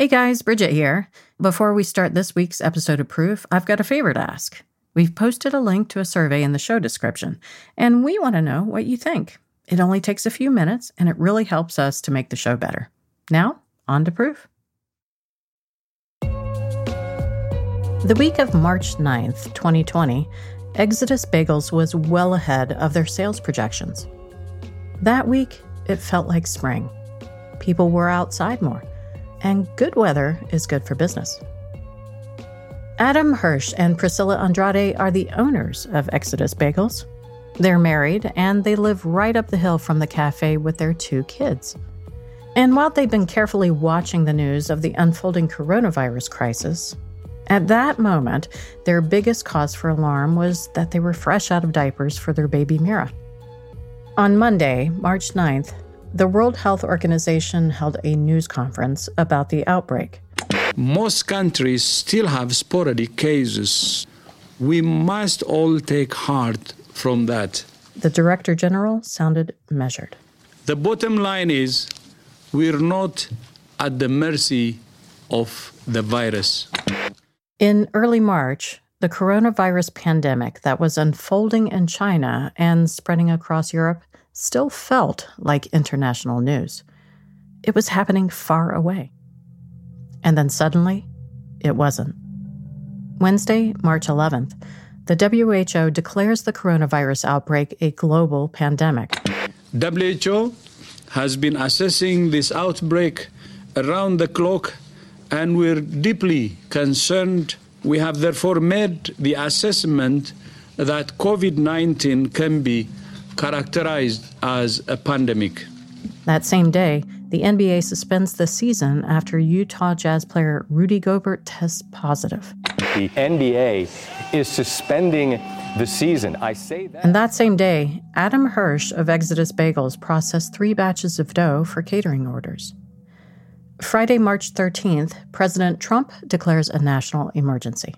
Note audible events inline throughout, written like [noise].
Hey guys, Bridget here. Before we start this week's episode of Proof, I've got a favor to ask. We've posted a link to a survey in the show description, and we want to know what you think. It only takes a few minutes, and it really helps us to make the show better. Now, on to Proof. The week of March 9th, 2020, Exodus Bagels was well ahead of their sales projections. That week, it felt like spring. People were outside more and good weather is good for business. Adam Hirsch and Priscilla Andrade are the owners of Exodus Bagels. They're married and they live right up the hill from the cafe with their two kids. And while they've been carefully watching the news of the unfolding coronavirus crisis, at that moment, their biggest cause for alarm was that they were fresh out of diapers for their baby Mira. On Monday, March 9th, the World Health Organization held a news conference about the outbreak. Most countries still have sporadic cases. We must all take heart from that. The Director General sounded measured. The bottom line is we're not at the mercy of the virus. In early March, the coronavirus pandemic that was unfolding in China and spreading across Europe still felt like international news. It was happening far away. And then suddenly, it wasn't. Wednesday, March 11th, the WHO declares the coronavirus outbreak a global pandemic. WHO has been assessing this outbreak around the clock, and we're deeply concerned. We have therefore made the assessment that COVID 19 can be characterized as a pandemic. That same day, the NBA suspends the season after Utah Jazz player Rudy Gobert tests positive. The NBA is suspending the season. I say that. And that same day, Adam Hirsch of Exodus Bagels processed three batches of dough for catering orders. Friday, March 13th, President Trump declares a national emergency.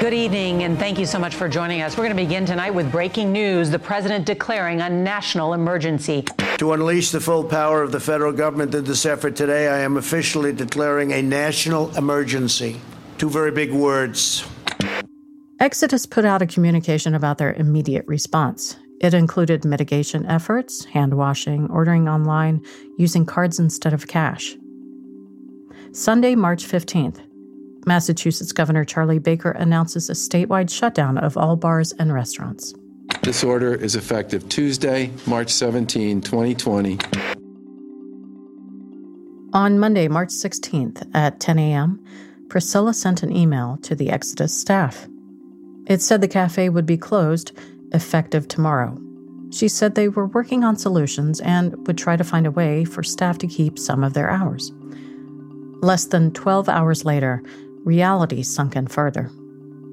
Good evening, and thank you so much for joining us. We're going to begin tonight with breaking news the president declaring a national emergency. To unleash the full power of the federal government in this effort today, I am officially declaring a national emergency. Two very big words. Exodus put out a communication about their immediate response. It included mitigation efforts, hand washing, ordering online, using cards instead of cash. Sunday, March 15th, Massachusetts Governor Charlie Baker announces a statewide shutdown of all bars and restaurants. This order is effective Tuesday, March 17, 2020. On Monday, March 16th at 10 a.m., Priscilla sent an email to the Exodus staff. It said the cafe would be closed effective tomorrow. She said they were working on solutions and would try to find a way for staff to keep some of their hours. Less than 12 hours later, reality sunk in further.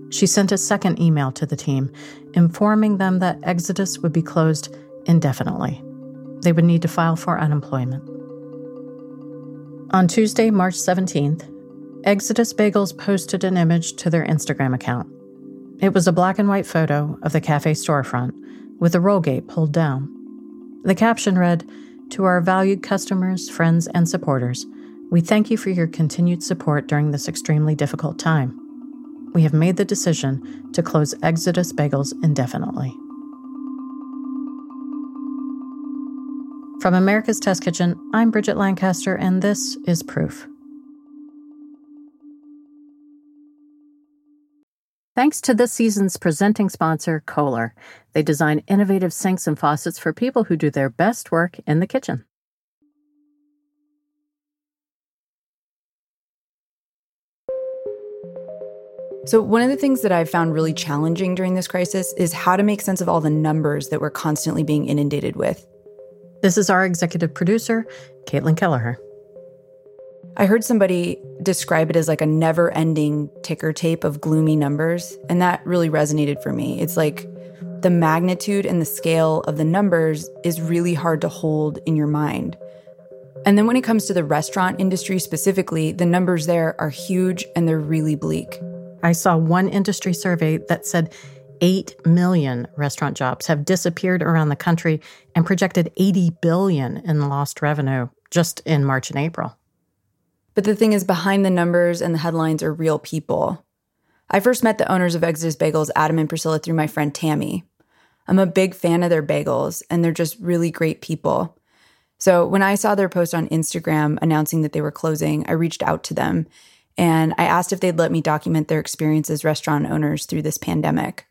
She sent a second email to the team, informing them that Exodus would be closed indefinitely. They would need to file for unemployment. On Tuesday, March 17th, Exodus Bagels posted an image to their Instagram account. It was a black and white photo of the cafe storefront with the roll gate pulled down. The caption read To our valued customers, friends, and supporters, we thank you for your continued support during this extremely difficult time. We have made the decision to close Exodus Bagels indefinitely. From America's Test Kitchen, I'm Bridget Lancaster, and this is Proof. Thanks to this season's presenting sponsor, Kohler. They design innovative sinks and faucets for people who do their best work in the kitchen. So, one of the things that I've found really challenging during this crisis is how to make sense of all the numbers that we're constantly being inundated with. This is our executive producer, Caitlin Kelleher. I heard somebody describe it as like a never ending ticker tape of gloomy numbers, and that really resonated for me. It's like the magnitude and the scale of the numbers is really hard to hold in your mind. And then when it comes to the restaurant industry specifically, the numbers there are huge and they're really bleak. I saw one industry survey that said 8 million restaurant jobs have disappeared around the country and projected 80 billion in lost revenue just in March and April. But the thing is, behind the numbers and the headlines are real people. I first met the owners of Exodus Bagels, Adam and Priscilla, through my friend Tammy. I'm a big fan of their bagels, and they're just really great people. So when I saw their post on Instagram announcing that they were closing, I reached out to them and I asked if they'd let me document their experience as restaurant owners through this pandemic.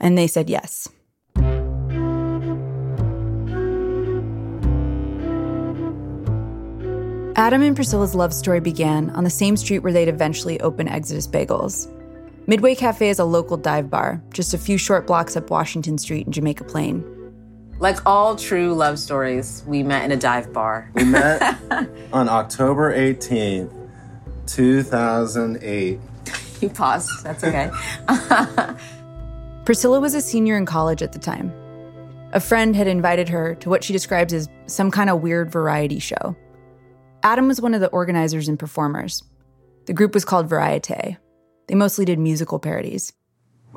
And they said yes. Adam and Priscilla's love story began on the same street where they'd eventually open Exodus Bagels. Midway Cafe is a local dive bar, just a few short blocks up Washington Street in Jamaica Plain. Like all true love stories, we met in a dive bar. We met [laughs] on October 18th, 2008. [laughs] you paused. That's okay. [laughs] Priscilla was a senior in college at the time. A friend had invited her to what she describes as some kind of weird variety show. Adam was one of the organizers and performers. The group was called Variete. They mostly did musical parodies.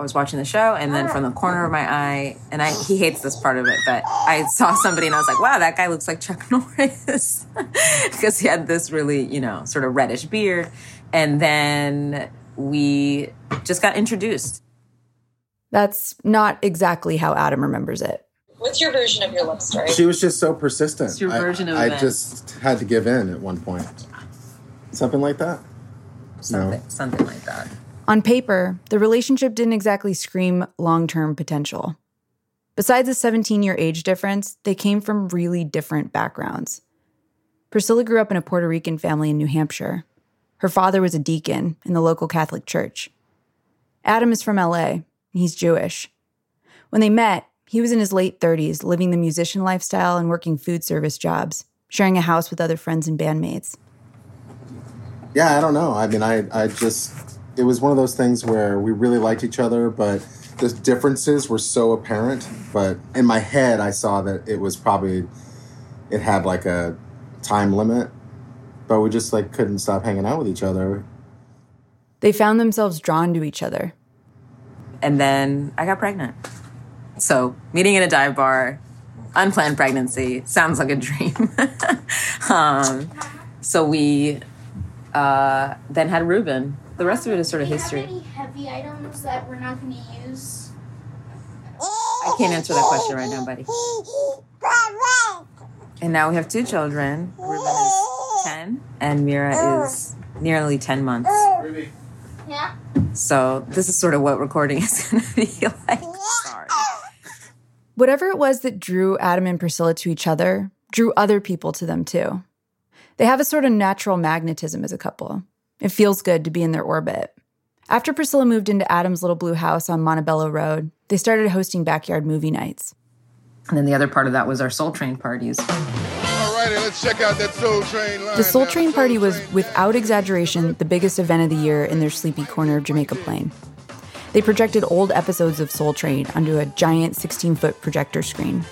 I was watching the show, and then from the ah. corner of my eye, and I, he hates this part of it, but I saw somebody and I was like, wow, that guy looks like Chuck [laughs] Norris. because he had this really, you know, sort of reddish beard. And then we just got introduced. That's not exactly how Adam remembers it. What's your version of your love story? She was just so persistent. What's your version I, of I events? just had to give in at one point. Something like that. Something, No. something like that. On paper, the relationship didn't exactly scream long term potential. Besides a 17 year age difference, they came from really different backgrounds. Priscilla grew up in a Puerto Rican family in New Hampshire. Her father was a deacon in the local Catholic church. Adam is from LA, he's Jewish. When they met, he was in his late 30s, living the musician lifestyle and working food service jobs, sharing a house with other friends and bandmates. Yeah, I don't know. I mean, I, I just, it was one of those things where we really liked each other, but the differences were so apparent. But in my head, I saw that it was probably, it had like a time limit, but we just like couldn't stop hanging out with each other. They found themselves drawn to each other. And then I got pregnant. So, meeting in a dive bar, unplanned pregnancy, sounds like a dream. [laughs] um, so, we uh, then had Ruben. The rest of it is sort of history. have any heavy items that we're not going to use? I can't answer that question right now, buddy. And now we have two children. Ruben is 10, and Mira is nearly 10 months. Yeah. So, this is sort of what recording is going [laughs] to be like. Sorry. Whatever it was that drew Adam and Priscilla to each other, drew other people to them too. They have a sort of natural magnetism as a couple. It feels good to be in their orbit. After Priscilla moved into Adam's little blue house on Montebello Road, they started hosting backyard movie nights. And then the other part of that was our Soul Train parties. Alrighty, let's check out that Soul Train line. The Soul now. Train party was, without exaggeration, the biggest event of the year in their sleepy corner of Jamaica Plain. They projected old episodes of Soul Train onto a giant 16 foot projector screen.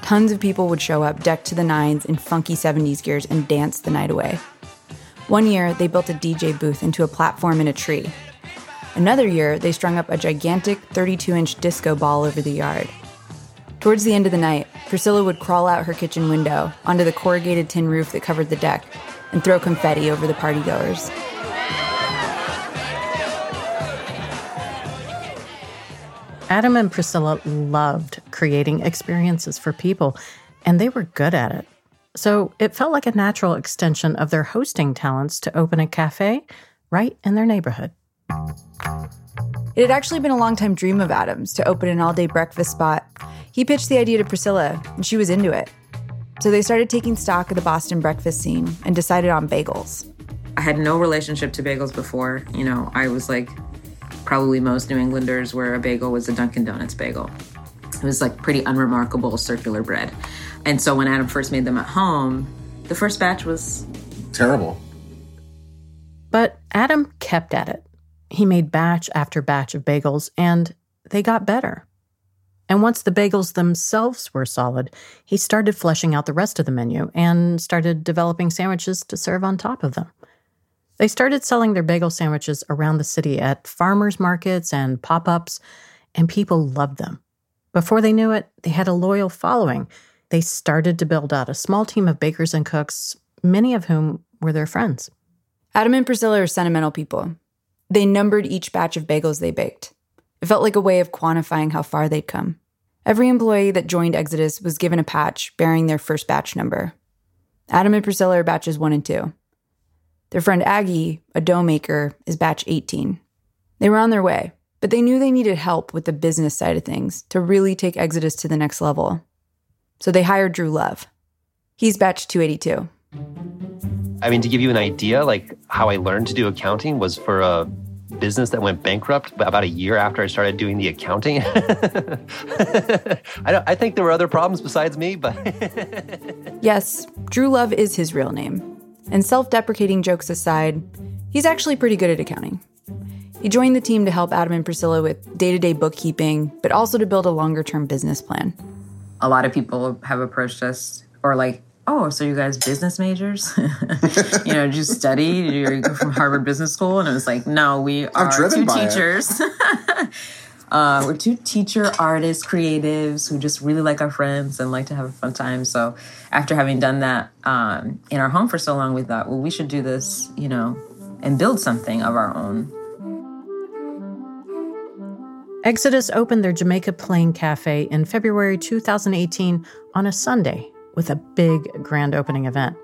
Tons of people would show up decked to the nines in funky 70s gears and dance the night away. One year, they built a DJ booth into a platform in a tree. Another year, they strung up a gigantic 32 inch disco ball over the yard. Towards the end of the night, Priscilla would crawl out her kitchen window onto the corrugated tin roof that covered the deck and throw confetti over the partygoers. Adam and Priscilla loved creating experiences for people, and they were good at it. So it felt like a natural extension of their hosting talents to open a cafe right in their neighborhood. It had actually been a long-time dream of Adam's to open an all-day breakfast spot. He pitched the idea to Priscilla, and she was into it. So they started taking stock of the Boston breakfast scene and decided on bagels. I had no relationship to bagels before. You know, I was like probably most New Englanders where a bagel was a Dunkin' Donuts bagel. It was like pretty unremarkable circular bread. And so when Adam first made them at home, the first batch was Terrible. But Adam kept at it. He made batch after batch of bagels, and they got better. And once the bagels themselves were solid, he started fleshing out the rest of the menu and started developing sandwiches to serve on top of them. They started selling their bagel sandwiches around the city at farmers markets and pop ups, and people loved them. Before they knew it, they had a loyal following. They started to build out a small team of bakers and cooks, many of whom were their friends. Adam and Priscilla are sentimental people. They numbered each batch of bagels they baked. It felt like a way of quantifying how far they'd come. Every employee that joined Exodus was given a patch bearing their first batch number. Adam and Priscilla are batches one and two. Their friend Aggie, a dough maker, is batch 18. They were on their way, but they knew they needed help with the business side of things to really take Exodus to the next level. So they hired Drew Love. He's batch 282. I mean, to give you an idea, like how I learned to do accounting was for a business that went bankrupt about a year after I started doing the accounting. [laughs] I, I think there were other problems besides me, but. [laughs] yes, Drew Love is his real name. And self deprecating jokes aside, he's actually pretty good at accounting. He joined the team to help Adam and Priscilla with day to day bookkeeping, but also to build a longer term business plan. A lot of people have approached us or like, oh, so you guys business majors? [laughs] you know, did you study? Did you go from Harvard Business School? And it was like, no, we are two teachers. [laughs] uh, we're two teacher artists, creatives who just really like our friends and like to have a fun time. So after having done that um, in our home for so long, we thought, well, we should do this, you know, and build something of our own. Exodus opened their Jamaica Plain Cafe in February 2018 on a Sunday with a big grand opening event.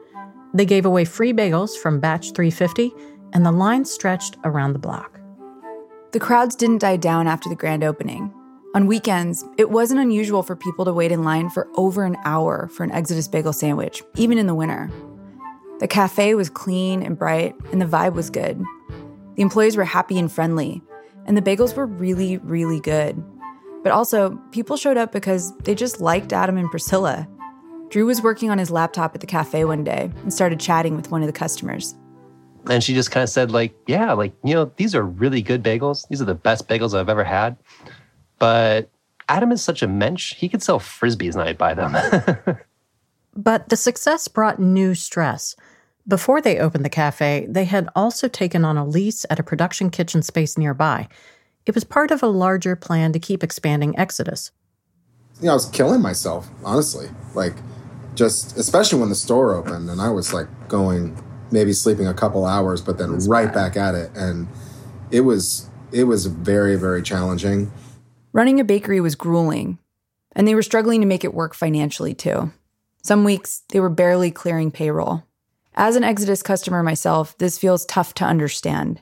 They gave away free bagels from batch 350, and the line stretched around the block. The crowds didn't die down after the grand opening. On weekends, it wasn't unusual for people to wait in line for over an hour for an Exodus bagel sandwich, even in the winter. The cafe was clean and bright, and the vibe was good. The employees were happy and friendly, and the bagels were really, really good. But also, people showed up because they just liked Adam and Priscilla. Drew was working on his laptop at the cafe one day and started chatting with one of the customers. And she just kind of said, like, yeah, like, you know, these are really good bagels. These are the best bagels I've ever had. But Adam is such a mensch, he could sell frisbees and I'd buy them. [laughs] but the success brought new stress. Before they opened the cafe, they had also taken on a lease at a production kitchen space nearby. It was part of a larger plan to keep expanding Exodus. You know, I was killing myself, honestly. Like, just especially when the store opened, and I was like going, maybe sleeping a couple hours, but then That's right bad. back at it, and it was it was very very challenging. Running a bakery was grueling, and they were struggling to make it work financially too. Some weeks they were barely clearing payroll. As an Exodus customer myself, this feels tough to understand.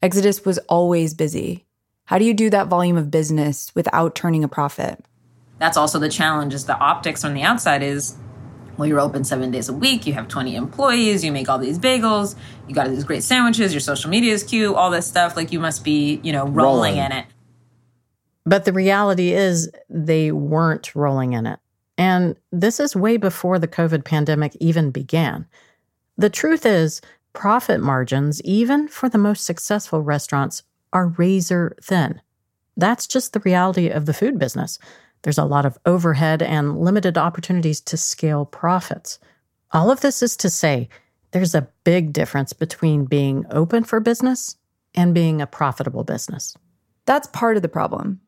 Exodus was always busy. How do you do that volume of business without turning a profit? That's also the challenge is the optics on the outside is well, you're open seven days a week, you have 20 employees, you make all these bagels, you got these great sandwiches, your social media is cute, all this stuff. Like you must be, you know, rolling, rolling. in it. But the reality is they weren't rolling in it. And this is way before the COVID pandemic even began. The truth is, profit margins, even for the most successful restaurants, are razor thin. That's just the reality of the food business. There's a lot of overhead and limited opportunities to scale profits. All of this is to say, there's a big difference between being open for business and being a profitable business. That's part of the problem.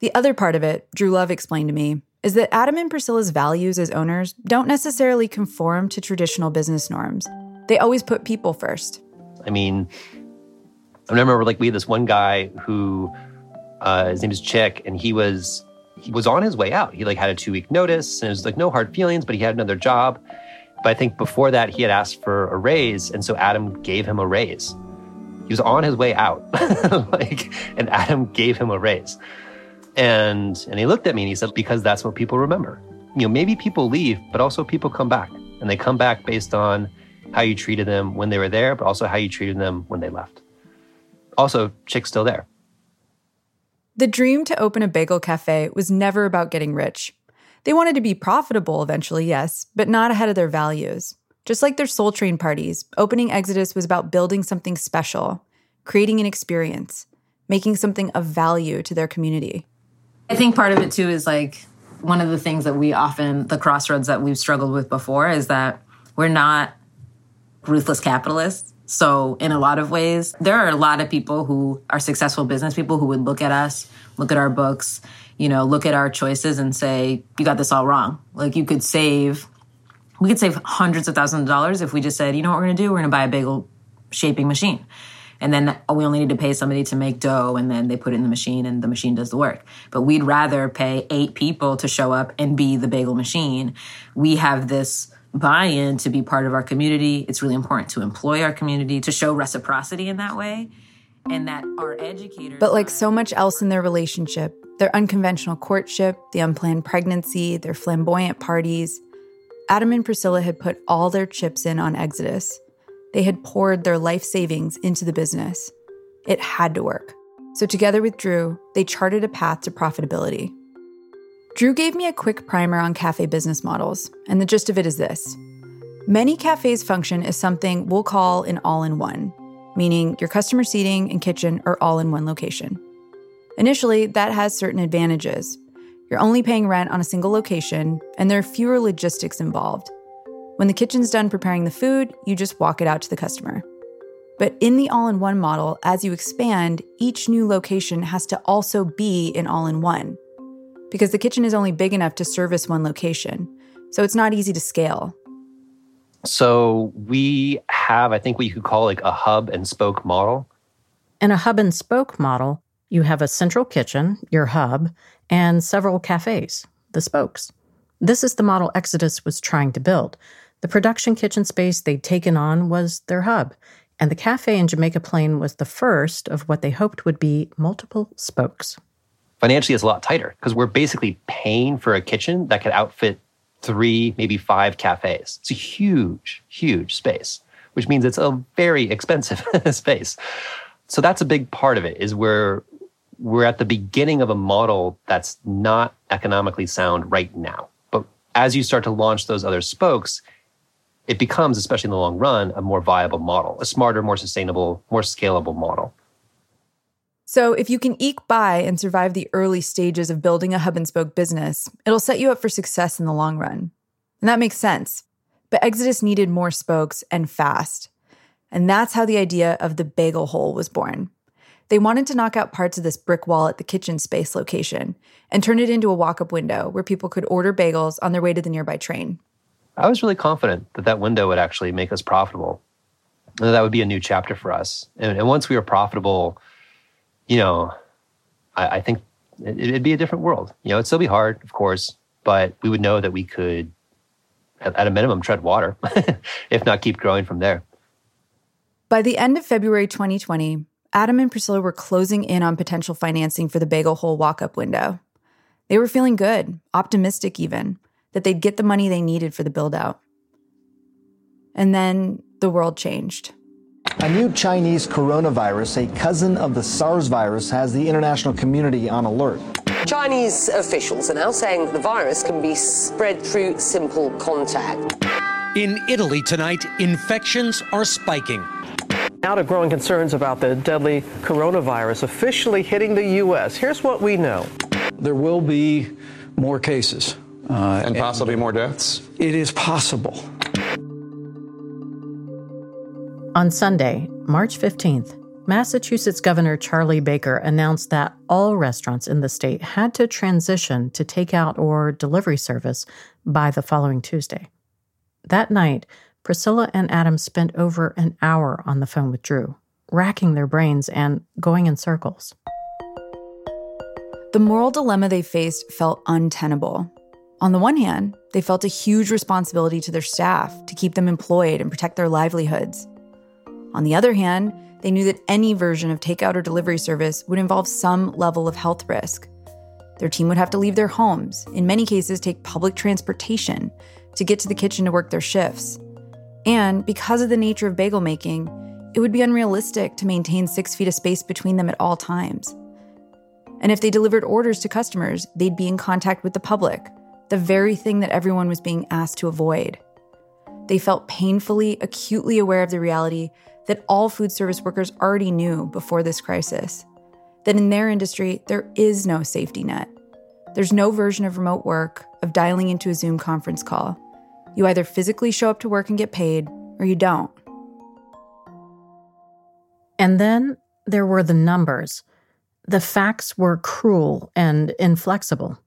The other part of it, Drew Love explained to me, is that Adam and Priscilla's values as owners don't necessarily conform to traditional business norms. They always put people first. I mean, I remember like we had this one guy who uh, his name is Chick, and he was he was on his way out. He like had a two week notice, and it was like no hard feelings, but he had another job. But I think before that, he had asked for a raise, and so Adam gave him a raise. He was on his way out, [laughs] like, and Adam gave him a raise. And and he looked at me and he said, because that's what people remember. You know, maybe people leave, but also people come back. And they come back based on how you treated them when they were there, but also how you treated them when they left. Also, Chick's still there. The dream to open a bagel cafe was never about getting rich. They wanted to be profitable eventually, yes, but not ahead of their values. Just like their Soul Train parties, opening Exodus was about building something special, creating an experience, making something of value to their community. I think part of it too is like one of the things that we often, the crossroads that we've struggled with before is that we're not ruthless capitalists. So, in a lot of ways, there are a lot of people who are successful business people who would look at us, look at our books, you know, look at our choices and say, you got this all wrong. Like, you could save We could save hundreds of thousands of dollars if we just said, you know what we're to do? We're to buy a bagel shaping machine. And then we only need to pay somebody to make dough and then they put it in the machine and the machine does the work. But we'd rather pay eight people to show up and be the bagel machine. We have this buy in to be part of our community. It's really important to employ our community, to show reciprocity in that way. And that our educators. But like so much else in their relationship, their unconventional courtship, the unplanned pregnancy, their flamboyant parties, Adam and Priscilla had put all their chips in on Exodus. They had poured their life savings into the business. It had to work. So, together with Drew, they charted a path to profitability. Drew gave me a quick primer on cafe business models, and the gist of it is this Many cafes function as something we'll call an all in one, meaning your customer seating and kitchen are all in one location. Initially, that has certain advantages. You're only paying rent on a single location, and there are fewer logistics involved. When the kitchen's done preparing the food, you just walk it out to the customer. But in the all in one model, as you expand, each new location has to also be an all in one because the kitchen is only big enough to service one location. So it's not easy to scale. So we have, I think, we could call like a hub and spoke model. In a hub and spoke model, you have a central kitchen, your hub, and several cafes, the spokes. This is the model Exodus was trying to build. The production kitchen space they'd taken on was their hub, and the cafe in Jamaica Plain was the first of what they hoped would be multiple spokes. Financially, it's a lot tighter because we're basically paying for a kitchen that could outfit three, maybe five cafes. It's a huge, huge space, which means it's a very expensive [laughs] space. So that's a big part of it is where we're at the beginning of a model that's not economically sound right now. But as you start to launch those other spokes, it becomes, especially in the long run, a more viable model, a smarter, more sustainable, more scalable model. So, if you can eke by and survive the early stages of building a hub and spoke business, it'll set you up for success in the long run. And that makes sense. But Exodus needed more spokes and fast. And that's how the idea of the bagel hole was born. They wanted to knock out parts of this brick wall at the kitchen space location and turn it into a walk up window where people could order bagels on their way to the nearby train. I was really confident that that window would actually make us profitable. And that would be a new chapter for us. And, and once we were profitable, you know, I, I think it, it'd be a different world. You know, it'd still be hard, of course, but we would know that we could, at, at a minimum, tread water, [laughs] if not keep growing from there. By the end of February 2020, Adam and Priscilla were closing in on potential financing for the bagel hole walk up window. They were feeling good, optimistic even, that they'd get the money they needed for the build out. And then the world changed. A new Chinese coronavirus, a cousin of the SARS virus, has the international community on alert. Chinese officials are now saying the virus can be spread through simple contact. In Italy tonight, infections are spiking. Out of growing concerns about the deadly coronavirus officially hitting the U.S., here's what we know. There will be more cases. Uh, and possibly and more deaths? It is possible. On Sunday, March 15th, Massachusetts Governor Charlie Baker announced that all restaurants in the state had to transition to takeout or delivery service by the following Tuesday. That night, Priscilla and Adam spent over an hour on the phone with Drew, racking their brains and going in circles. The moral dilemma they faced felt untenable. On the one hand, they felt a huge responsibility to their staff to keep them employed and protect their livelihoods. On the other hand, they knew that any version of takeout or delivery service would involve some level of health risk. Their team would have to leave their homes, in many cases, take public transportation to get to the kitchen to work their shifts. And because of the nature of bagel making, it would be unrealistic to maintain six feet of space between them at all times. And if they delivered orders to customers, they'd be in contact with the public, the very thing that everyone was being asked to avoid. They felt painfully, acutely aware of the reality that all food service workers already knew before this crisis that in their industry, there is no safety net. There's no version of remote work, of dialing into a Zoom conference call. You either physically show up to work and get paid, or you don't. And then there were the numbers. The facts were cruel and inflexible.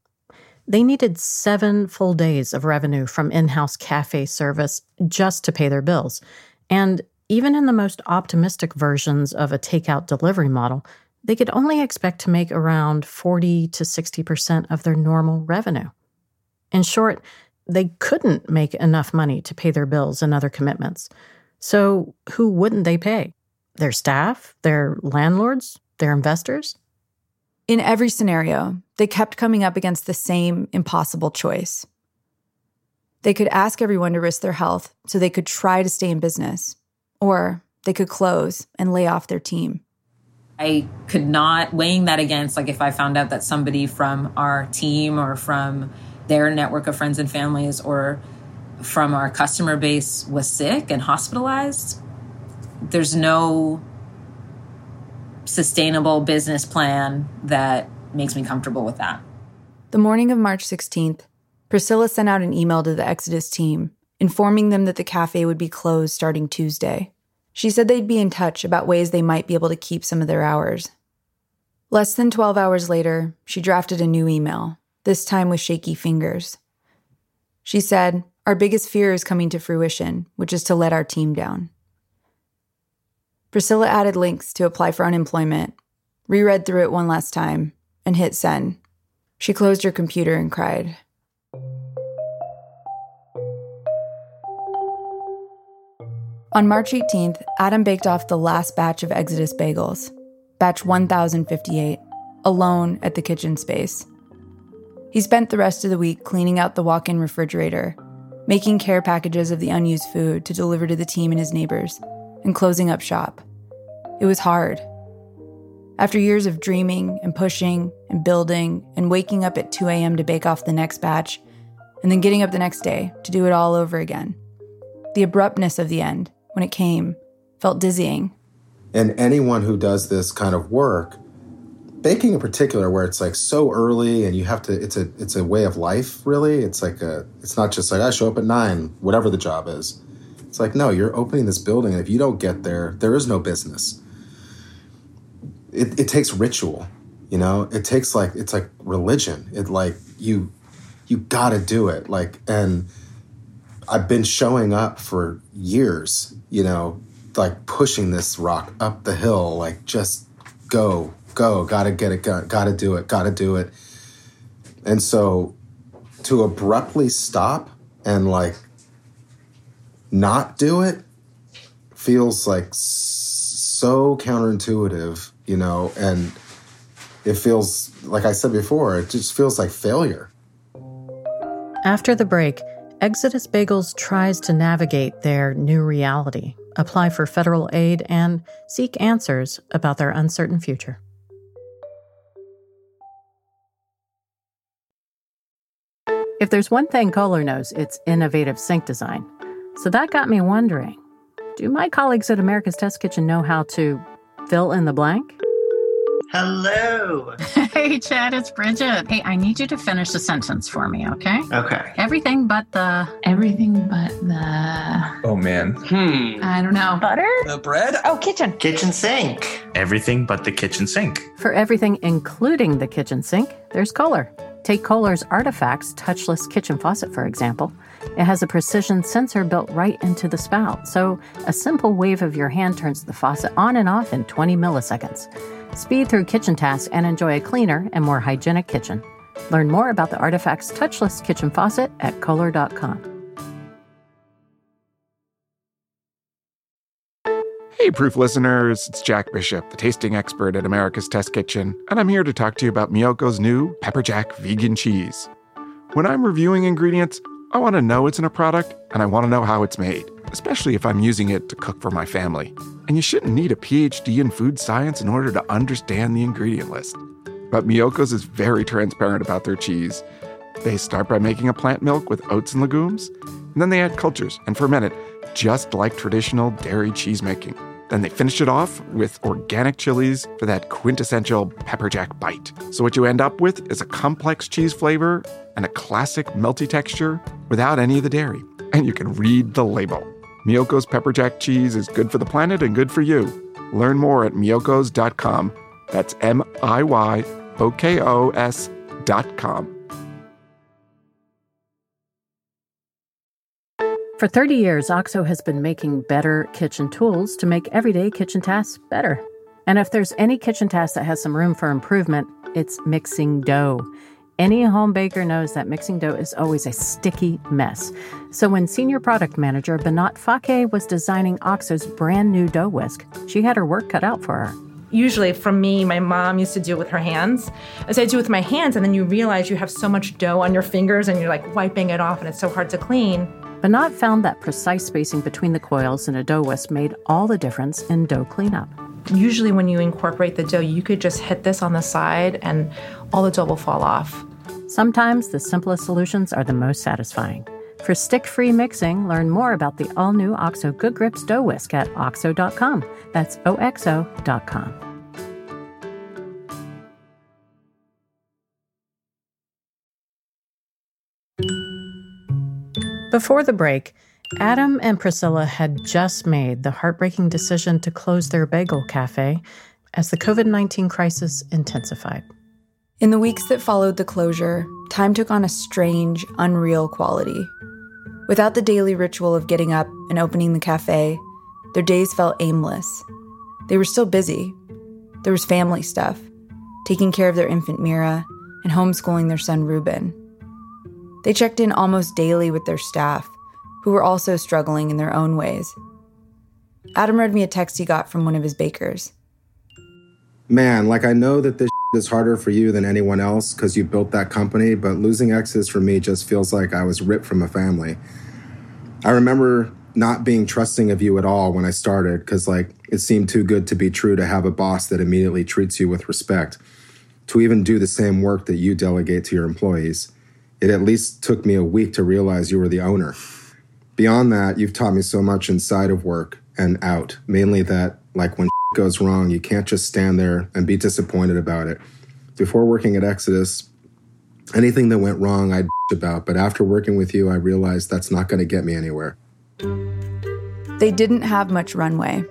They needed seven full days of revenue from in house cafe service just to pay their bills. And even in the most optimistic versions of a takeout delivery model, they could only expect to make around 40 to 60% of their normal revenue. In short, they couldn't make enough money to pay their bills and other commitments. So, who wouldn't they pay? Their staff? Their landlords? Their investors? In every scenario, they kept coming up against the same impossible choice. They could ask everyone to risk their health so they could try to stay in business, or they could close and lay off their team. I could not weighing that against like if I found out that somebody from our team or from their network of friends and families or from our customer base was sick and hospitalized, there's no sustainable business plan that makes me comfortable with that. The morning of March 16th, Priscilla sent out an email to the Exodus team informing them that the cafe would be closed starting Tuesday. She said they'd be in touch about ways they might be able to keep some of their hours. Less than 12 hours later, she drafted a new email, this time with shaky fingers. She said, Our biggest fear is coming to fruition, which is to let our team down. Priscilla added links to apply for unemployment, reread through it one last time, and hit send. She closed her computer and cried. On March 18th, Adam baked off the last batch of Exodus bagels, batch 1058, alone at the kitchen space. He spent the rest of the week cleaning out the walk in refrigerator, making care packages of the unused food to deliver to the team and his neighbors, and closing up shop. It was hard. After years of dreaming and pushing and building and waking up at 2 a.m. to bake off the next batch, and then getting up the next day to do it all over again, the abruptness of the end when it came felt dizzying. And anyone who does this kind of work, baking in particular, where it's like so early and you have to, it's a it's a way of life. Really, it's like a, it's not just like I show up at nine, whatever the job is. It's like no, you're opening this building, and if you don't get there, there is no business. It, it takes ritual, you know. It takes like it's like religion. It like you you got to do it. Like and I've been showing up for years, you know, like pushing this rock up the hill, like just go, go, gotta get it, got, gotta do it, gotta do it. And so to abruptly stop and like not do it feels like so counterintuitive, you know, and it feels, like I said before, it just feels like failure. After the break, Exodus Bagels tries to navigate their new reality, apply for federal aid, and seek answers about their uncertain future. If there's one thing Kohler knows, it's innovative sink design. So that got me wondering do my colleagues at America's Test Kitchen know how to fill in the blank? Hello. [laughs] Hey, Chad, it's Bridget. Hey, I need you to finish the sentence for me, okay? Okay. Everything but the. Everything but the. Oh man. Hmm. I don't know. Butter? The bread? Oh, kitchen. Kitchen sink. Everything but the kitchen sink. For everything, including the kitchen sink, there's Kohler. Take Kohler's Artifacts touchless kitchen faucet, for example. It has a precision sensor built right into the spout, so a simple wave of your hand turns the faucet on and off in 20 milliseconds. Speed through kitchen tasks and enjoy a cleaner and more hygienic kitchen. Learn more about the Artifacts touchless kitchen faucet at Kohler.com. Hey, Proof listeners, it's Jack Bishop, the tasting expert at America's Test Kitchen, and I'm here to talk to you about Miyoko's new Pepper Jack vegan cheese. When I'm reviewing ingredients, I want to know it's in a product and I want to know how it's made, especially if I'm using it to cook for my family. And you shouldn't need a PhD in food science in order to understand the ingredient list. But Miyoko's is very transparent about their cheese. They start by making a plant milk with oats and legumes, and then they add cultures and ferment it, just like traditional dairy cheese making. Then they finish it off with organic chilies for that quintessential pepper jack bite. So what you end up with is a complex cheese flavor and a classic melty texture without any of the dairy. And you can read the label. Miyoko's pepper jack cheese is good for the planet and good for you. Learn more at miyokos.com. That's M I Y O K O S.com. For 30 years, OXO has been making better kitchen tools to make everyday kitchen tasks better. And if there's any kitchen task that has some room for improvement, it's mixing dough. Any home baker knows that mixing dough is always a sticky mess. So when senior product manager Banat Fake was designing OXO's brand new dough whisk, she had her work cut out for her. Usually, for me, my mom used to do it with her hands. As I do it with my hands, and then you realize you have so much dough on your fingers and you're like wiping it off and it's so hard to clean. Banat found that precise spacing between the coils in a dough whisk made all the difference in dough cleanup. Usually, when you incorporate the dough, you could just hit this on the side and all the dough will fall off. Sometimes the simplest solutions are the most satisfying. For stick free mixing, learn more about the all new OXO Good Grips Dough Whisk at OXO.com. That's OXO.com. Before the break, Adam and Priscilla had just made the heartbreaking decision to close their bagel cafe as the COVID 19 crisis intensified. In the weeks that followed the closure, time took on a strange, unreal quality. Without the daily ritual of getting up and opening the cafe, their days felt aimless. They were still busy. There was family stuff, taking care of their infant Mira and homeschooling their son Ruben. They checked in almost daily with their staff, who were also struggling in their own ways. Adam read me a text he got from one of his bakers. Man, like I know that this is harder for you than anyone else because you built that company, but losing Exodus for me just feels like I was ripped from a family. I remember not being trusting of you at all when I started because, like, it seemed too good to be true to have a boss that immediately treats you with respect, to even do the same work that you delegate to your employees. It at least took me a week to realize you were the owner. Beyond that, you've taught me so much inside of work and out, mainly that, like, when [laughs] goes wrong, you can't just stand there and be disappointed about it. Before working at Exodus, anything that went wrong, I'd [laughs] about, but after working with you, I realized that's not going to get me anywhere. They didn't have much runway.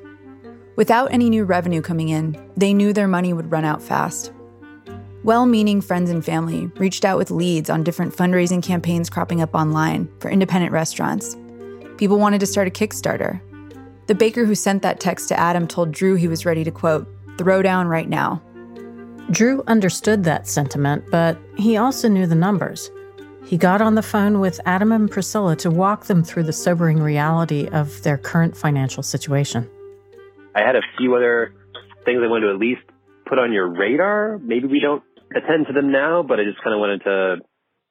Without any new revenue coming in, they knew their money would run out fast. Well meaning friends and family reached out with leads on different fundraising campaigns cropping up online for independent restaurants. People wanted to start a Kickstarter, the baker who sent that text to Adam told Drew he was ready to quote, throw down right now. Drew understood that sentiment, but he also knew the numbers. He got on the phone with Adam and Priscilla to walk them through the sobering reality of their current financial situation. I had a few other things I wanted to at least put on your radar. Maybe we don't attend to them now, but I just kind of wanted to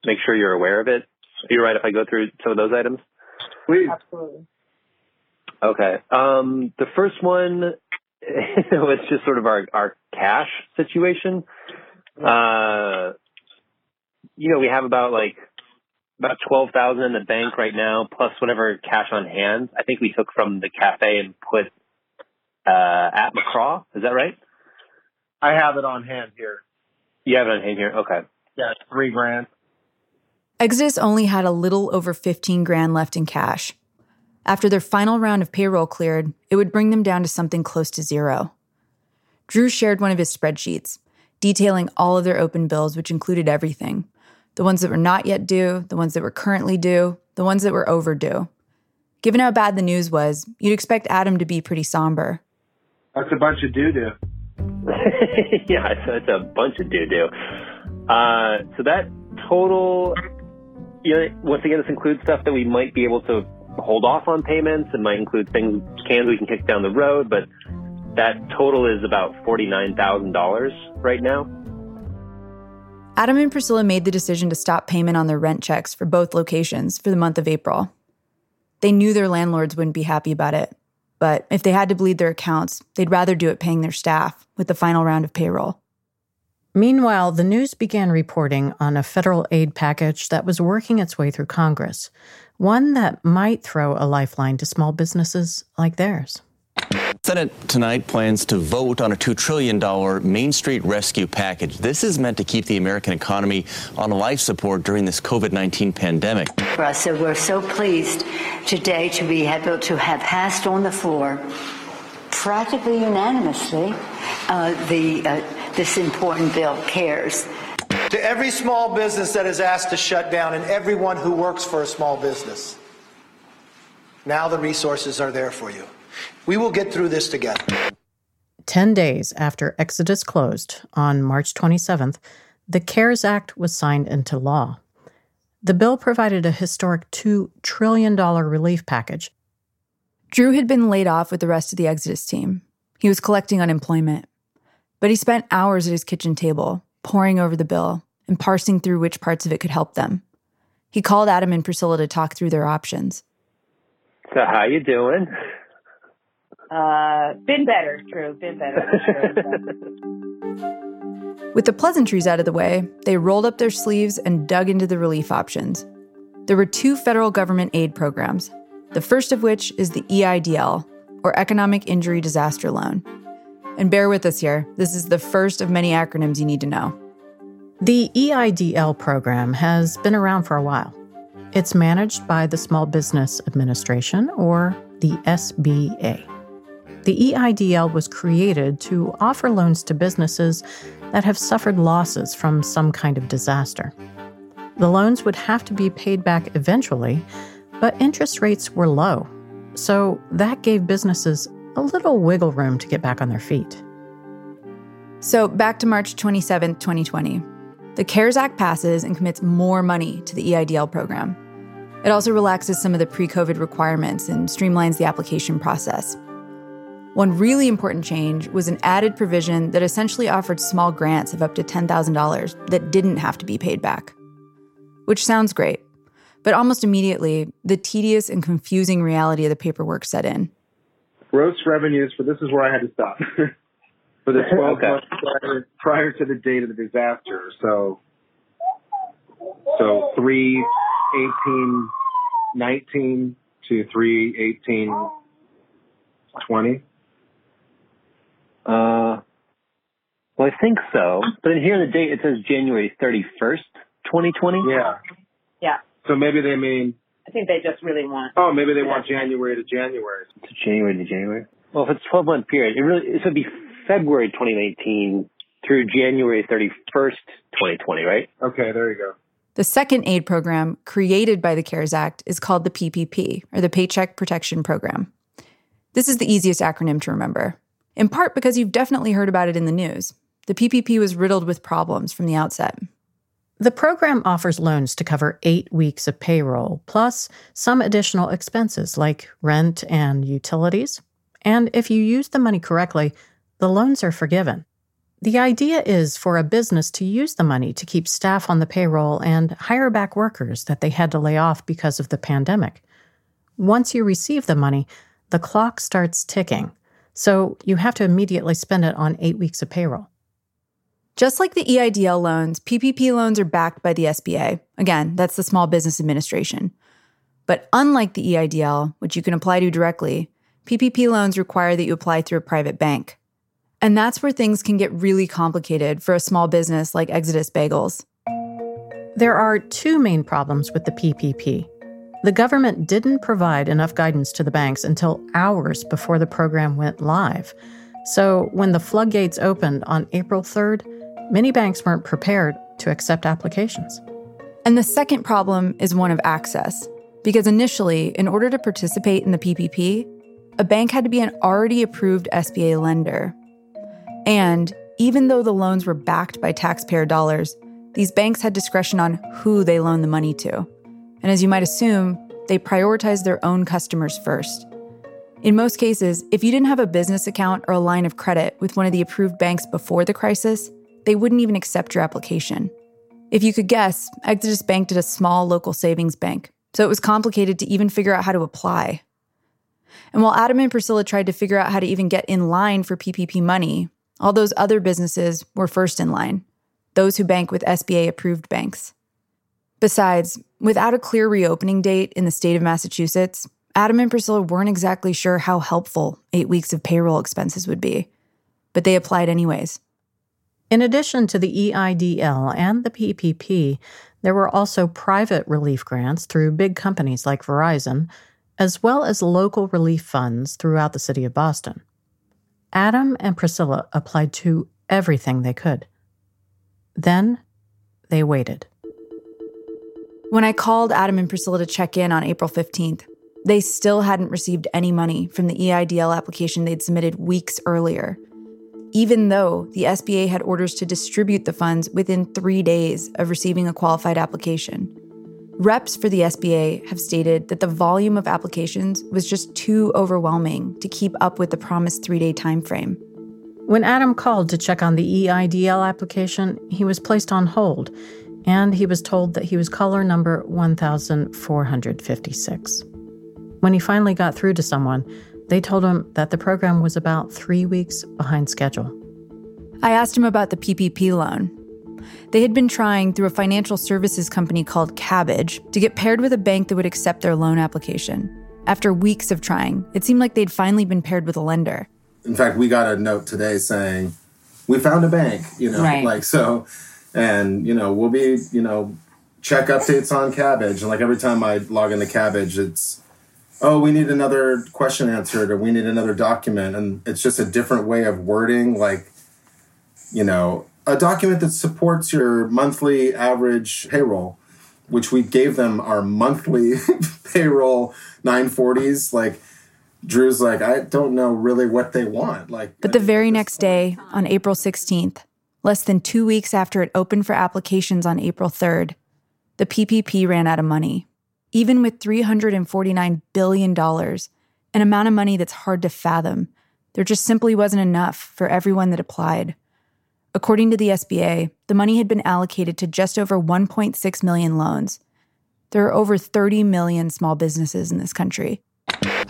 make sure you're aware of it. You're right if I go through some of those items? Please. Absolutely. Okay. Um, the first one [laughs] was just sort of our, our cash situation. Uh, you know, we have about like about twelve thousand in the bank right now, plus whatever cash on hand. I think we took from the cafe and put uh, at McCraw. Is that right? I have it on hand here. You have it on hand here. Okay. Yeah, three grand. Exodus only had a little over fifteen grand left in cash. After their final round of payroll cleared, it would bring them down to something close to zero. Drew shared one of his spreadsheets, detailing all of their open bills, which included everything the ones that were not yet due, the ones that were currently due, the ones that were overdue. Given how bad the news was, you'd expect Adam to be pretty somber. That's a bunch of doo doo. [laughs] yeah, it's a bunch of doo doo. Uh, so that total, you know, once again, this includes stuff that we might be able to hold off on payments. It might include things, cans we can kick down the road, but that total is about $49,000 right now. Adam and Priscilla made the decision to stop payment on their rent checks for both locations for the month of April. They knew their landlords wouldn't be happy about it, but if they had to bleed their accounts, they'd rather do it paying their staff with the final round of payroll. Meanwhile, the news began reporting on a federal aid package that was working its way through Congress, one that might throw a lifeline to small businesses like theirs. Senate tonight plans to vote on a $2 trillion Main Street rescue package. This is meant to keep the American economy on life support during this COVID 19 pandemic. For us, so we're so pleased today to be able to have passed on the floor practically unanimously uh, the, uh, this important bill, CARES. To every small business that is asked to shut down and everyone who works for a small business, Now the resources are there for you. We will get through this together. 10 days after Exodus closed, on March 27th, the CARES Act was signed into law. The bill provided a historic $2 trillion relief package. Drew had been laid off with the rest of the Exodus team. He was collecting unemployment. But he spent hours at his kitchen table, poring over the bill and parsing through which parts of it could help them. He called Adam and Priscilla to talk through their options. So how you doing? Uh, been better, Drew. Been better. [laughs] With the pleasantries out of the way, they rolled up their sleeves and dug into the relief options. There were two federal government aid programs, the first of which is the EIDL, or Economic Injury Disaster Loan. And bear with us here, this is the first of many acronyms you need to know. The EIDL program has been around for a while. It's managed by the Small Business Administration, or the SBA. The EIDL was created to offer loans to businesses that have suffered losses from some kind of disaster. The loans would have to be paid back eventually, but interest rates were low. So that gave businesses a little wiggle room to get back on their feet. So, back to March 27, 2020. The CARES Act passes and commits more money to the EIDL program. It also relaxes some of the pre COVID requirements and streamlines the application process. One really important change was an added provision that essentially offered small grants of up to $10,000 that didn't have to be paid back. Which sounds great, but almost immediately, the tedious and confusing reality of the paperwork set in. Gross revenues for this is where I had to stop. [laughs] for the [laughs] 12 Okay. months prior, prior to the date of the disaster. So, so 3 18 19 to 3 18 20. Uh, well, I think so. But then here the date it says January thirty first, twenty twenty. Yeah. yeah, So maybe they mean, I think they just really want. oh, maybe they want January to January. It's January to January. Well, if it's twelve month period, it really it should be February twenty nineteen through January thirty first, twenty twenty, right? Okay, there you go. The second aid program created by the CARES Act is called the PPP, or the Paycheck Protection Program. This is the easiest acronym to remember, in part because you've definitely heard about it in the news. The PPP was riddled with problems from the outset. The program offers loans to cover eight weeks of payroll, plus some additional expenses like rent and utilities. And if you use the money correctly, the loans are forgiven. The idea is for a business to use the money to keep staff on the payroll and hire back workers that they had to lay off because of the pandemic. Once you receive the money, the clock starts ticking, so you have to immediately spend it on eight weeks of payroll. Just like the EIDL loans, PPP loans are backed by the SBA. Again, that's the Small Business Administration. But unlike the EIDL, which you can apply to directly, PPP loans require that you apply through a private bank. And that's where things can get really complicated for a small business like Exodus Bagels. There are two main problems with the PPP. The government didn't provide enough guidance to the banks until hours before the program went live. So, when the floodgates opened on April 3rd, many banks weren't prepared to accept applications. And the second problem is one of access. Because initially, in order to participate in the PPP, a bank had to be an already approved SBA lender. And even though the loans were backed by taxpayer dollars, these banks had discretion on who they loaned the money to. And as you might assume, they prioritize their own customers first. In most cases, if you didn't have a business account or a line of credit with one of the approved banks before the crisis, they wouldn't even accept your application. If you could guess, Exodus banked at a small local savings bank, so it was complicated to even figure out how to apply. And while Adam and Priscilla tried to figure out how to even get in line for PPP money, all those other businesses were first in line, those who bank with SBA approved banks. Besides, without a clear reopening date in the state of Massachusetts, Adam and Priscilla weren't exactly sure how helpful eight weeks of payroll expenses would be, but they applied anyways. In addition to the EIDL and the PPP, there were also private relief grants through big companies like Verizon, as well as local relief funds throughout the city of Boston. Adam and Priscilla applied to everything they could. Then they waited. When I called Adam and Priscilla to check in on April 15th, They still hadn't received any money from the EIDL application they'd submitted weeks earlier, even though the SBA had orders to distribute the funds within three days of receiving a qualified application. Reps for the SBA have stated that the volume of applications was just too overwhelming to keep up with the promised three day timeframe. When Adam called to check on the EIDL application, he was placed on hold, and he was told that he was caller number 1456. When he finally got through to someone, they told him that the program was about three weeks behind schedule. I asked him about the PPP loan. They had been trying through a financial services company called Kabbage to get paired with a bank that would accept their loan application. After weeks of trying, it seemed like they'd finally been paired with a lender. In fact, we got a note today saying, we found a bank, you know, Right. [laughs] like so, and, you know, we'll be, you know, check updates on Kabbage. And like every time I log into Kabbage, it's, oh, we need another question answered or we need another document. And it's just a different way of wording, like, you know, a document that supports your monthly average payroll, which we gave them our monthly [laughs] payroll 940s. Like, Drew's like, I don't know really what they want. Like, But the very next day, on April 16th, less than two weeks after it opened for applications on April 3rd, the PPP ran out of money. Even with $349 billion, an amount of money that's hard to fathom, there just simply wasn't enough for everyone that applied. According to the SBA, the money had been allocated to just over 1.6 million loans. There are over 30 million small businesses in this country.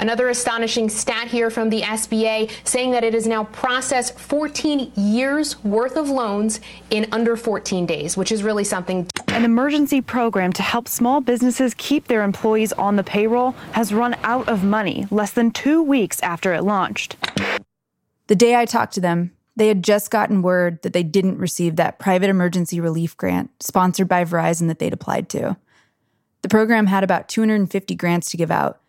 Another astonishing stat here from the SBA saying that it has now processed 14 years worth of loans in under 14 days, which is really something. An emergency program to help small businesses keep their employees on the payroll has run out of money less than two weeks after it launched. The day I talked to them, they had just gotten word that they didn't receive that private emergency relief grant sponsored by Verizon that they'd applied to. The program had about 250 grants to give out,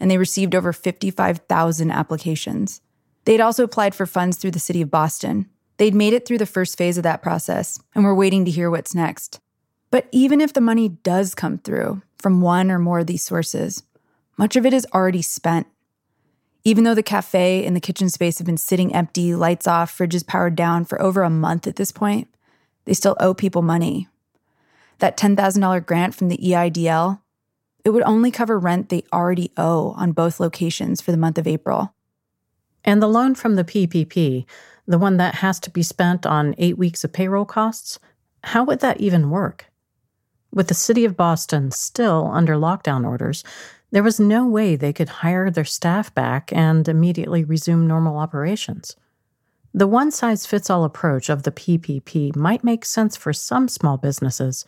and they received over 55,000 applications. They'd also applied for funds through the city of Boston. They'd made it through the first phase of that process, and were waiting to hear what's next. But even if the money does come through from one or more of these sources, much of it is already spent. Even though the cafe and the kitchen space have been sitting empty, lights off, fridges powered down for over a month at this point, they still owe people money. That $10,000 grant from the EIDL, it would only cover rent they already owe on both locations for the month of April. And the loan from the PPP, the one that has to be spent on eight weeks of payroll costs, how would that even work? With the city of Boston still under lockdown orders, there was no way they could hire their staff back and immediately resume normal operations. The one size fits all approach of the PPP might make sense for some small businesses,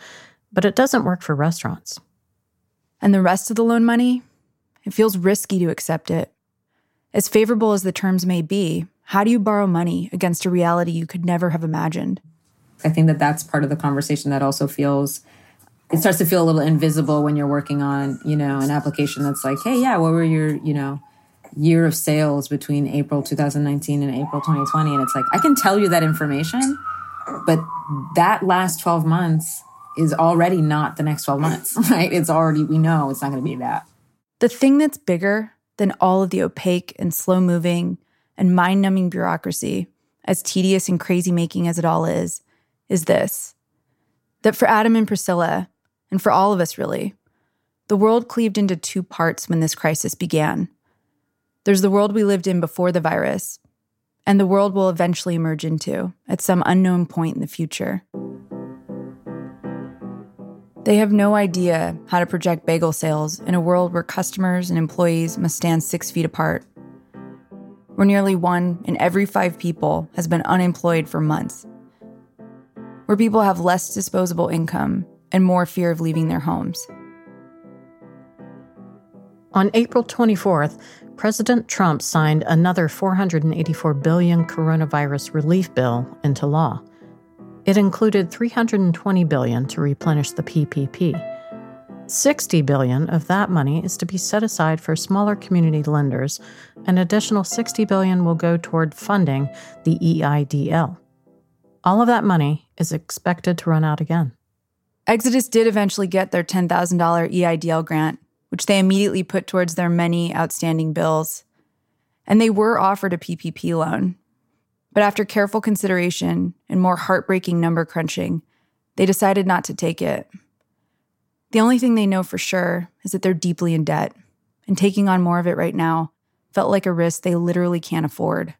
but it doesn't work for restaurants. And the rest of the loan money? It feels risky to accept it. As favorable as the terms may be, how do you borrow money against a reality you could never have imagined? I think that that's part of the conversation that also feels it starts to feel a little invisible when you're working on, you know, an application that's like, "Hey, yeah, what were your, you know, year of sales between April 2019 and April 2020?" And it's like, I can tell you that information, but that last 12 months is already not the next 12 months, [laughs] right? It's already we know it's not going to be that. The thing that's bigger than all of the opaque and slow moving and mind numbing bureaucracy, as tedious and crazy making as it all is, is this that for Adam and Priscilla, and for all of us really, the world cleaved into two parts when this crisis began. There's the world we lived in before the virus, and the world we'll eventually emerge into at some unknown point in the future. They have no idea how to project bagel sales in a world where customers and employees must stand six feet apart, where nearly one in every five people has been unemployed for months, where people have less disposable income and more fear of leaving their homes. On April 24th, President Trump signed another 484 billion coronavirus relief bill into law. It included 320 billion to replenish the PPP. 60 billion of that money is to be set aside for smaller community lenders. And an additional 60 billion will go toward funding the EIDL. All of that money is expected to run out again. Exodus did eventually get their $10,000 EIDL grant, which they immediately put towards their many outstanding bills. And they were offered a PPP loan. But after careful consideration and more heartbreaking number crunching, they decided not to take it. The only thing they know for sure is that they're deeply in debt, and taking on more of it right now felt like a risk they literally can't afford.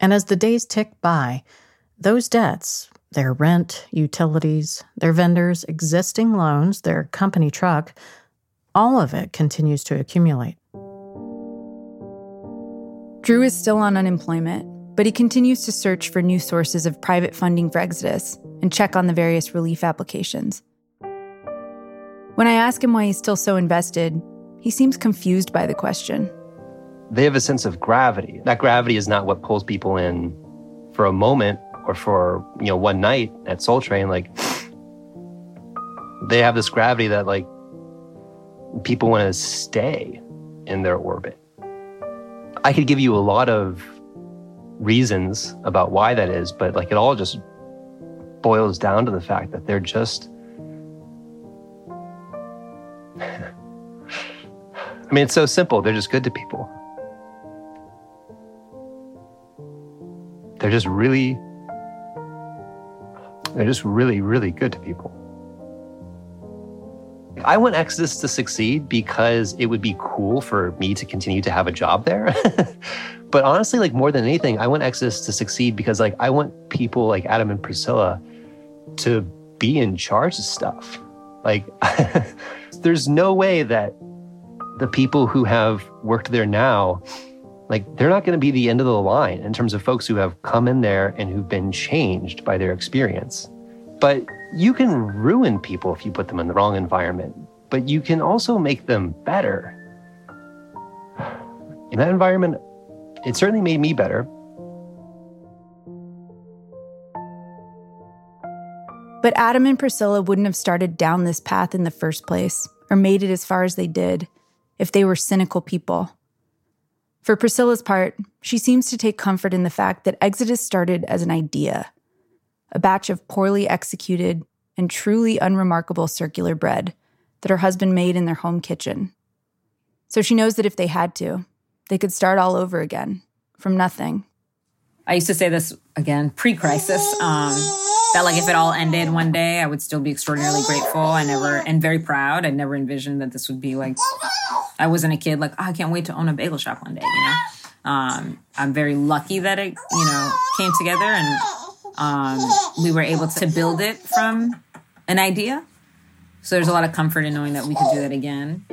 And as the days tick by, those debts, their rent, utilities, their vendors' existing loans, their company truck, all of it continues to accumulate. Drew is still on unemployment, but he continues to search for new sources of private funding for Exodus and check on the various relief applications. When I ask him why he's still so invested, he seems confused by the question. They have a sense of gravity. That gravity is not what pulls people in for a moment or for, you know, one night at Soul Train. Like, they have this gravity that, like, people want to stay in their orbit. I could give you a lot of reasons about why that is, but like it all just boils down to the fact that they're just [laughs] I mean, it's so simple. They're just good to people. They're just really, they're just really, really good to people. I want Exodus to succeed because it would be cool for me to continue to have a job there. [laughs] but honestly, like more than anything, I want Exodus to succeed because like I want people like Adam and Priscilla to be in charge of stuff. Like [laughs] there's no way that the people who have worked there now, like they're not going to be the end of the line in terms of folks who have come in there and who've been changed by their experience. But you can ruin people if you put them in the wrong environment, but you can also make them better. In that environment, it certainly made me better. But Adam and Priscilla wouldn't have started down this path in the first place or made it as far as they did if they were cynical people. For Priscilla's part, she seems to take comfort in the fact that Exodus started as an idea a batch of poorly executed and truly unremarkable circular bread that her husband made in their home kitchen. So she knows that if they had to, they could start all over again from nothing. I used to say this again pre crisis. Um, that like if it all ended one day, I would still be extraordinarily grateful. I never and very proud. I never envisioned that this would be like I wasn't a kid like oh, I can't wait to own a bagel shop one day. You know, um, I'm very lucky that it you know came together and um, we were able to build it from an idea. So there's a lot of comfort in knowing that we could do that again.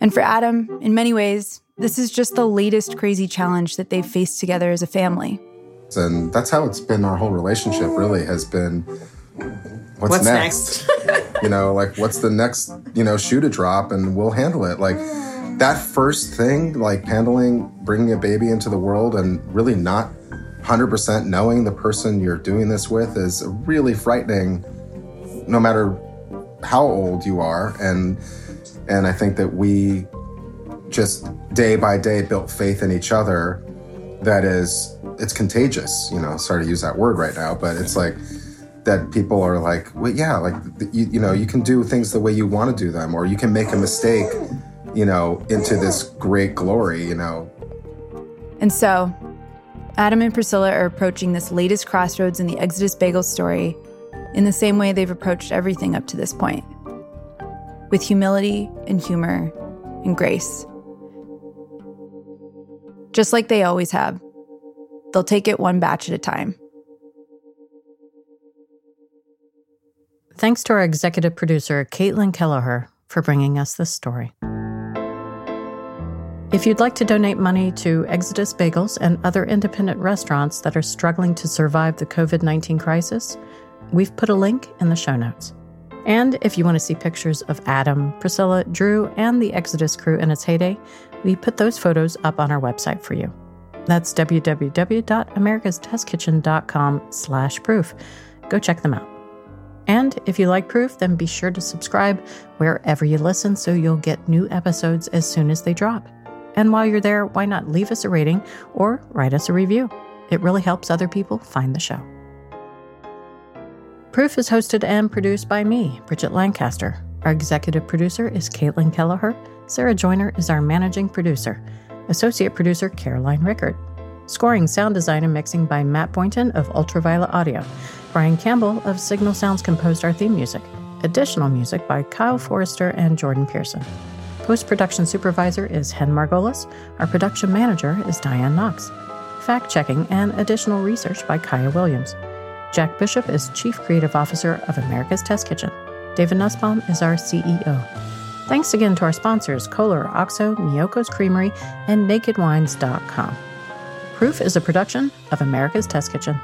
And for Adam, in many ways, this is just the latest crazy challenge that they've faced together as a family. And that's how it's been our whole relationship, really, has been what's, What's next? [laughs] you know, like what's the next, you know, shoe to drop and we'll handle it. Like that first thing, like handling bringing a baby into the world and really not 100% knowing the person you're doing this with is really frightening no matter how old you are. And and I think that we just day by day built faith in each other that is it's contagious you know sorry to use that word right now but it's like that people are like well yeah like you, you know you can do things the way you want to do them or you can make a mistake you know into this great glory you know And so, Adam and Priscilla are approaching this latest crossroads in the Exodus Bagel story in the same way they've approached everything up to this point with humility and humor and grace. Just like they always have, they'll take it one batch at a time. Thanks to our executive producer, Caitlin Kelleher, for bringing us this story. If you'd like to donate money to Exodus Bagels and other independent restaurants that are struggling to survive the COVID 19 crisis, we've put a link in the show notes. And if you want to see pictures of Adam, Priscilla, Drew, and the Exodus crew in its heyday, we put those photos up on our website for you. That's www.americastestkitchen.com slash proof. Go check them out. And if you like Proof, then be sure to subscribe wherever you listen so you'll get new episodes as soon as they drop. And while you're there, why not leave us a rating or write us a review? It really helps other people find the show. Proof is hosted and produced by me, Bridget Lancaster. Our executive producer is Caitlin Kelleher. Sarah Joyner is our managing producer. Associate producer Caroline Rickard. Scoring, sound design, and mixing by Matt Boynton of Ultraviolet Audio. Brian Campbell of Signal Sounds composed our theme music. Additional music by Kyle Forrester and Jordan Pearson. Post production supervisor is Hen Margolis. Our production manager is Diane Knox. Fact checking and additional research by Kaya Williams. Jack Bishop is Chief Creative Officer of America's Test Kitchen. David Nussbaum is our CEO. Thanks again to our sponsors, Kohler, Oxo, Miyoko's Creamery, and NakedWines.com. Proof is a production of America's Test Kitchen.